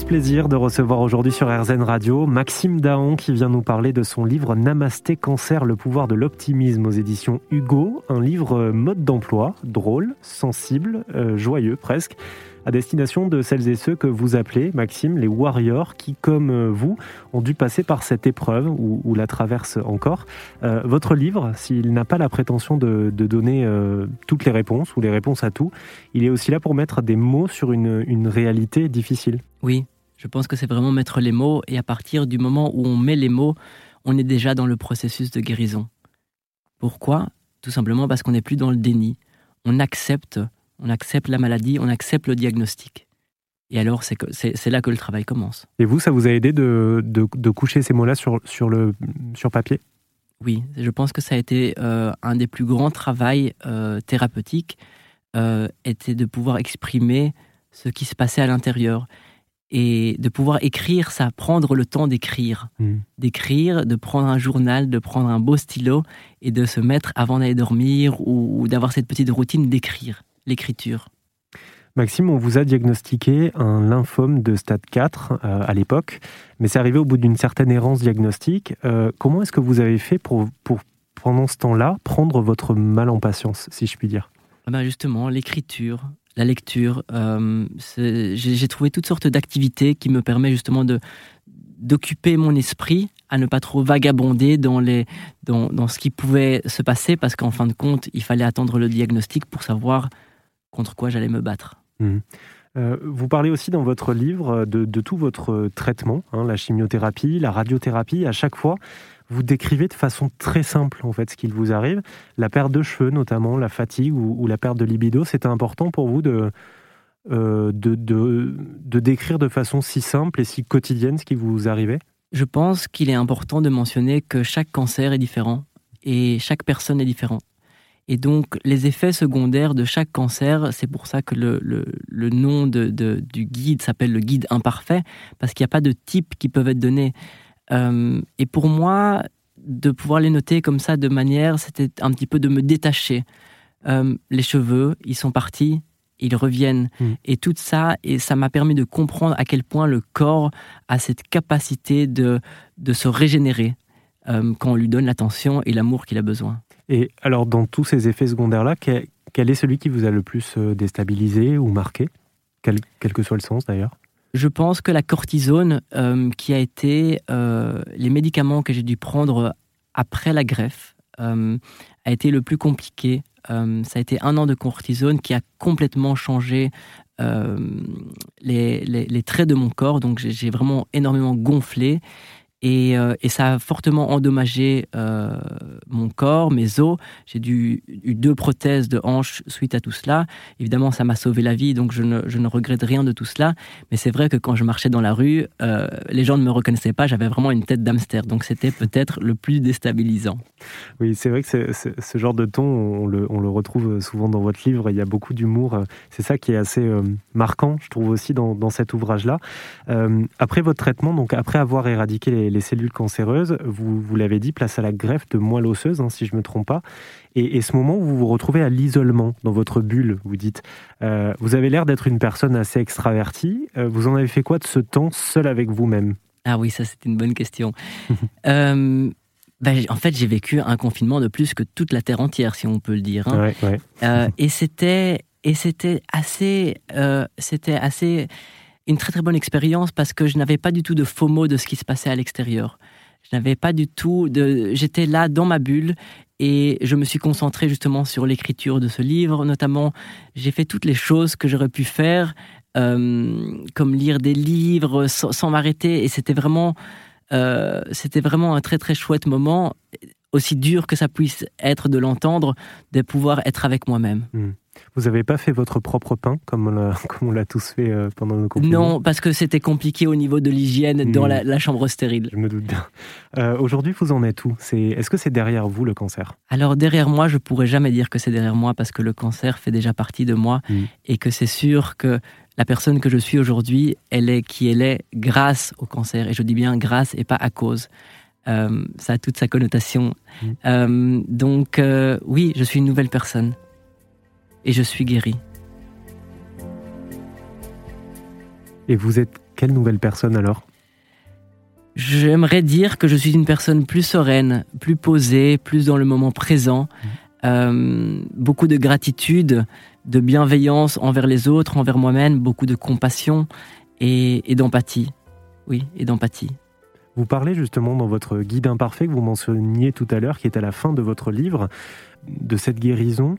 plaisir de recevoir aujourd'hui sur RZN Radio Maxime Daon qui vient nous parler de son livre Namasté Cancer, le pouvoir de l'optimisme aux éditions Hugo, un livre mode d'emploi, drôle, sensible, euh, joyeux presque à destination de celles et ceux que vous appelez, Maxime, les warriors, qui, comme euh, vous, ont dû passer par cette épreuve ou, la traversent encore. Euh, votre livre, s'il n'a pas la prétention de, donner euh, toutes les réponses ou les réponses à tout, il est aussi là pour mettre des mots sur une, une réalité difficile. Oui, je pense que c'est vraiment mettre les mots et à partir du moment où on met les mots, on est déjà dans le processus de guérison. Pourquoi? Tout simplement parce qu'on n'est plus dans le déni. On accepte on accepte la maladie, on accepte le diagnostic. Et alors, c'est là que le travail commence. Et vous, ça vous a aidé de, coucher ces mots-là sur, sur, sur papier? Oui, je pense que ça a été euh, un des plus grands travaux euh, thérapeutiques, euh, était de pouvoir exprimer ce qui se passait à l'intérieur. Et de pouvoir écrire, ça, prendre le temps d'écrire. Hmm. D'écrire, de prendre un journal, de prendre un beau stylo et de se mettre avant d'aller dormir ou d'avoir cette petite routine d'écrire l'écriture Maxime, on vous a diagnostiqué un lymphome de stade 4 euh, à l'époque, mais c'est arrivé au bout d'une certaine errance diagnostique. Euh, comment est-ce que vous avez fait pour, pour pendant ce temps-là, prendre votre mal en patience, si je puis dire? Ah ben Justement, l'écriture, la lecture. Euh, j'ai trouvé toutes sortes d'activités qui me permettent justement de d'occuper mon esprit à ne pas trop vagabonder dans, les, dans, dans ce qui pouvait se passer, parce qu'en fin de compte, il fallait attendre le diagnostic pour savoir contre quoi j'allais me battre. Mmh. Euh, vous parlez aussi dans votre livre de, tout votre traitement, hein, la chimiothérapie, la radiothérapie. À chaque fois, vous décrivez de façon très simple en fait ce qu'il vous arrive. La perte de cheveux, notamment la fatigue ou, la perte de libido, c'était important pour vous de, euh, de, de, de, décrire de façon si simple et si quotidienne ce qui vous arrivait? Je pense qu'il est important de mentionner que chaque cancer est différent et chaque personne est différente. Et donc, les effets secondaires de chaque cancer, c'est pour ça que le, le, nom de, du guide s'appelle le guide imparfait, parce qu'il n'y a pas de types qui peuvent être donnés. Euh, et pour moi, de pouvoir les noter comme ça de manière, c'était un petit peu de me détacher. Euh, les cheveux, ils sont partis, ils reviennent. Hmm. Et tout ça, et ça m'a permis de comprendre à quel point le corps a cette capacité de, de se régénérer euh, quand on lui donne l'attention et l'amour qu'il a besoin. Et alors, dans tous ces effets secondaires-là, quel, est celui qui vous a le plus euh, déstabilisé ou marqué? Quel, que soit le sens d'ailleurs je pense que la cortisone, euh, qui a été euh, les médicaments que j'ai dû prendre après la greffe, a été le plus compliqué. ça a été un an de cortisone qui a complètement changé les, les, traits de mon corps. Donc j'ai vraiment énormément gonflé. Euh, et, ça a fortement endommagé euh, mon corps, mes os. J'ai dû, eu deux prothèses de hanches suite à tout cela. Évidemment, ça m'a sauvé la vie, donc je ne, regrette rien de tout cela. Mais c'est vrai que quand je marchais dans la rue, euh, les gens ne me reconnaissaient pas. J'avais vraiment une tête d'hamster. Donc c'était peut-être le plus déstabilisant. Oui, c'est vrai que ce genre de ton, on le, on le, retrouve souvent dans votre livre. Il y a beaucoup d'humour. C'est ça qui est assez marquant, je trouve aussi, dans, dans cet ouvrage-là. après votre traitement, donc après avoir éradiqué les les cellules cancéreuses, vous, vous l'avez dit, place à la greffe de moelle osseuse, hein, si je ne me trompe pas. Et, ce moment où vous vous retrouvez à l'isolement, dans votre bulle, vous dites, euh, vous avez l'air d'être une personne assez extravertie. Euh, vous en avez fait quoi de ce temps seul avec vous-même? Ah oui, ça c'est une bonne question. Euh, ben, en fait, j'ai vécu un confinement de plus que toute la Terre entière, si on peut le dire. Hein. et c'était et c'était assez, c'était assez une très très bonne expérience parce que je n'avais pas du tout de faux mots de ce qui se passait à l'extérieur. Je n'avais pas du tout de. J'étais là dans ma bulle et je me suis concentré justement sur l'écriture de ce livre. Notamment, j'ai fait toutes les choses que j'aurais pu faire, euh, comme lire des livres sans, m'arrêter. Et c'était vraiment, euh, c'était vraiment un très très chouette moment, aussi dur que ça puisse être de l'entendre, de pouvoir être avec moi-même. Hmm. Vous n'avez pas fait votre propre pain comme on l'a, tous fait euh, pendant nos confinements Non, parce que c'était compliqué au niveau de l'hygiène dans hmm. la, chambre stérile. Je me doute bien. Euh, aujourd'hui, vous en êtes où? Est-ce que c'est derrière vous le cancer? Alors derrière moi, je pourrais jamais dire que c'est derrière moi parce que le cancer fait déjà partie de moi hmm. et que c'est sûr que la personne que je suis aujourd'hui, elle est qui elle est grâce au cancer. Et je dis bien grâce et pas à cause. Euh, ça a toute sa connotation. Hmm. donc oui, je suis une nouvelle personne et je suis guéri. Et vous êtes quelle nouvelle personne alors? J'aimerais dire que je suis une personne plus sereine, plus posée, plus dans le moment présent, mmh. euh, beaucoup de gratitude, de bienveillance envers les autres, envers moi-même, beaucoup de compassion et, et d'empathie. Oui, et d'empathie. Vous parlez justement dans votre guide imparfait que vous mentionniez tout à l'heure, qui est à la fin de votre livre, de cette guérison.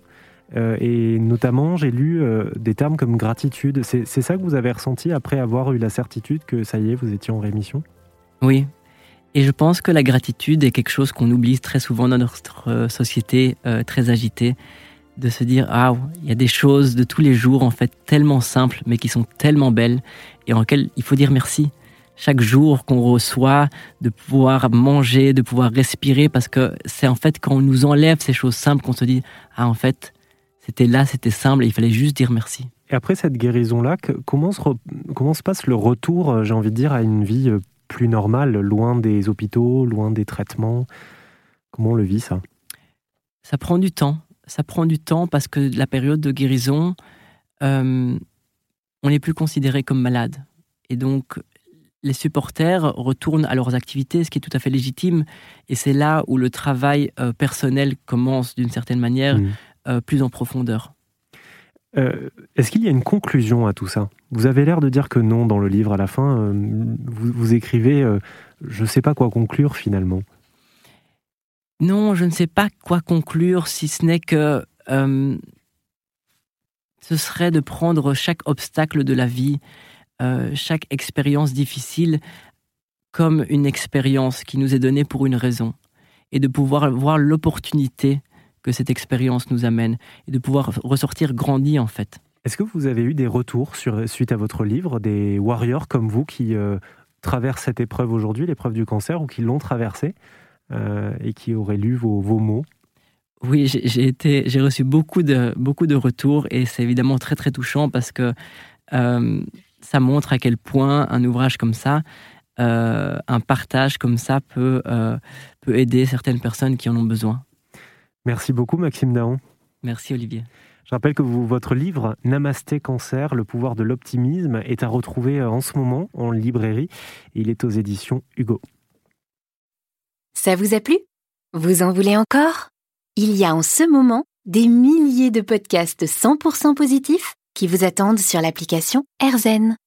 Euh, et notamment, j'ai lu euh, des termes comme gratitude. C'est ça que vous avez ressenti après avoir eu la certitude que ça y est, vous étiez en rémission? Oui. Et je pense que la gratitude est quelque chose qu'on oublie très souvent dans notre euh, société très agitée. De se dire, ah, il y a des choses de tous les jours, en fait, tellement simples, mais qui sont tellement belles, et en lesquelles il faut dire merci chaque jour qu'on reçoit, de pouvoir manger, de pouvoir respirer, parce que c'est en fait quand on nous enlève ces choses simples qu'on se dit, ah en fait, c'était là, c'était simple, et il fallait juste dire merci. Et après cette guérison-là, comment se, comment se passe le retour, euh, j'ai envie de dire, à une vie euh, plus normale, loin des hôpitaux, loin des traitements? Comment on le vit ça? Ça prend du temps. Ça prend du temps parce que la période de guérison, euh, on n'est plus considéré comme malade. Et donc, les supporters retournent à leurs activités, ce qui est tout à fait légitime. Et c'est là où le travail euh, personnel commence d'une certaine manière mmh. Euh, plus en profondeur. Euh, est-ce qu'il y a une conclusion à tout ça? Vous avez l'air de dire que non dans le livre à la fin. vous, écrivez Je ne sais pas quoi conclure finalement. Non, je ne sais pas quoi conclure si ce n'est que ce serait de prendre chaque obstacle de la vie euh, chaque expérience difficile comme une expérience qui nous est donnée pour une raison et de pouvoir voir l'opportunité que cette expérience nous amène et de pouvoir ressortir grandi en fait. Est-ce que vous avez eu des retours sur, suite à votre livre, des warriors comme vous qui euh, traversent cette épreuve aujourd'hui, l'épreuve du cancer, ou qui l'ont traversée euh, et qui auraient lu vos, vos mots? Oui, j'ai été, j'ai reçu beaucoup de beaucoup de retours et c'est évidemment très très touchant parce que ça montre à quel point un ouvrage comme ça, euh, un partage comme ça peut, euh, peut aider certaines personnes qui en ont besoin. Merci beaucoup Maxime Daon. Merci Olivier. Je rappelle que votre livre Namasté Cancer, le pouvoir de l'optimisme est à retrouver euh, en ce moment en librairie et il est aux éditions Hugo. Ça vous a plu? Vous en voulez encore? Il y a en ce moment des milliers de podcasts 100% positifs qui vous attendent sur l'application AirZen.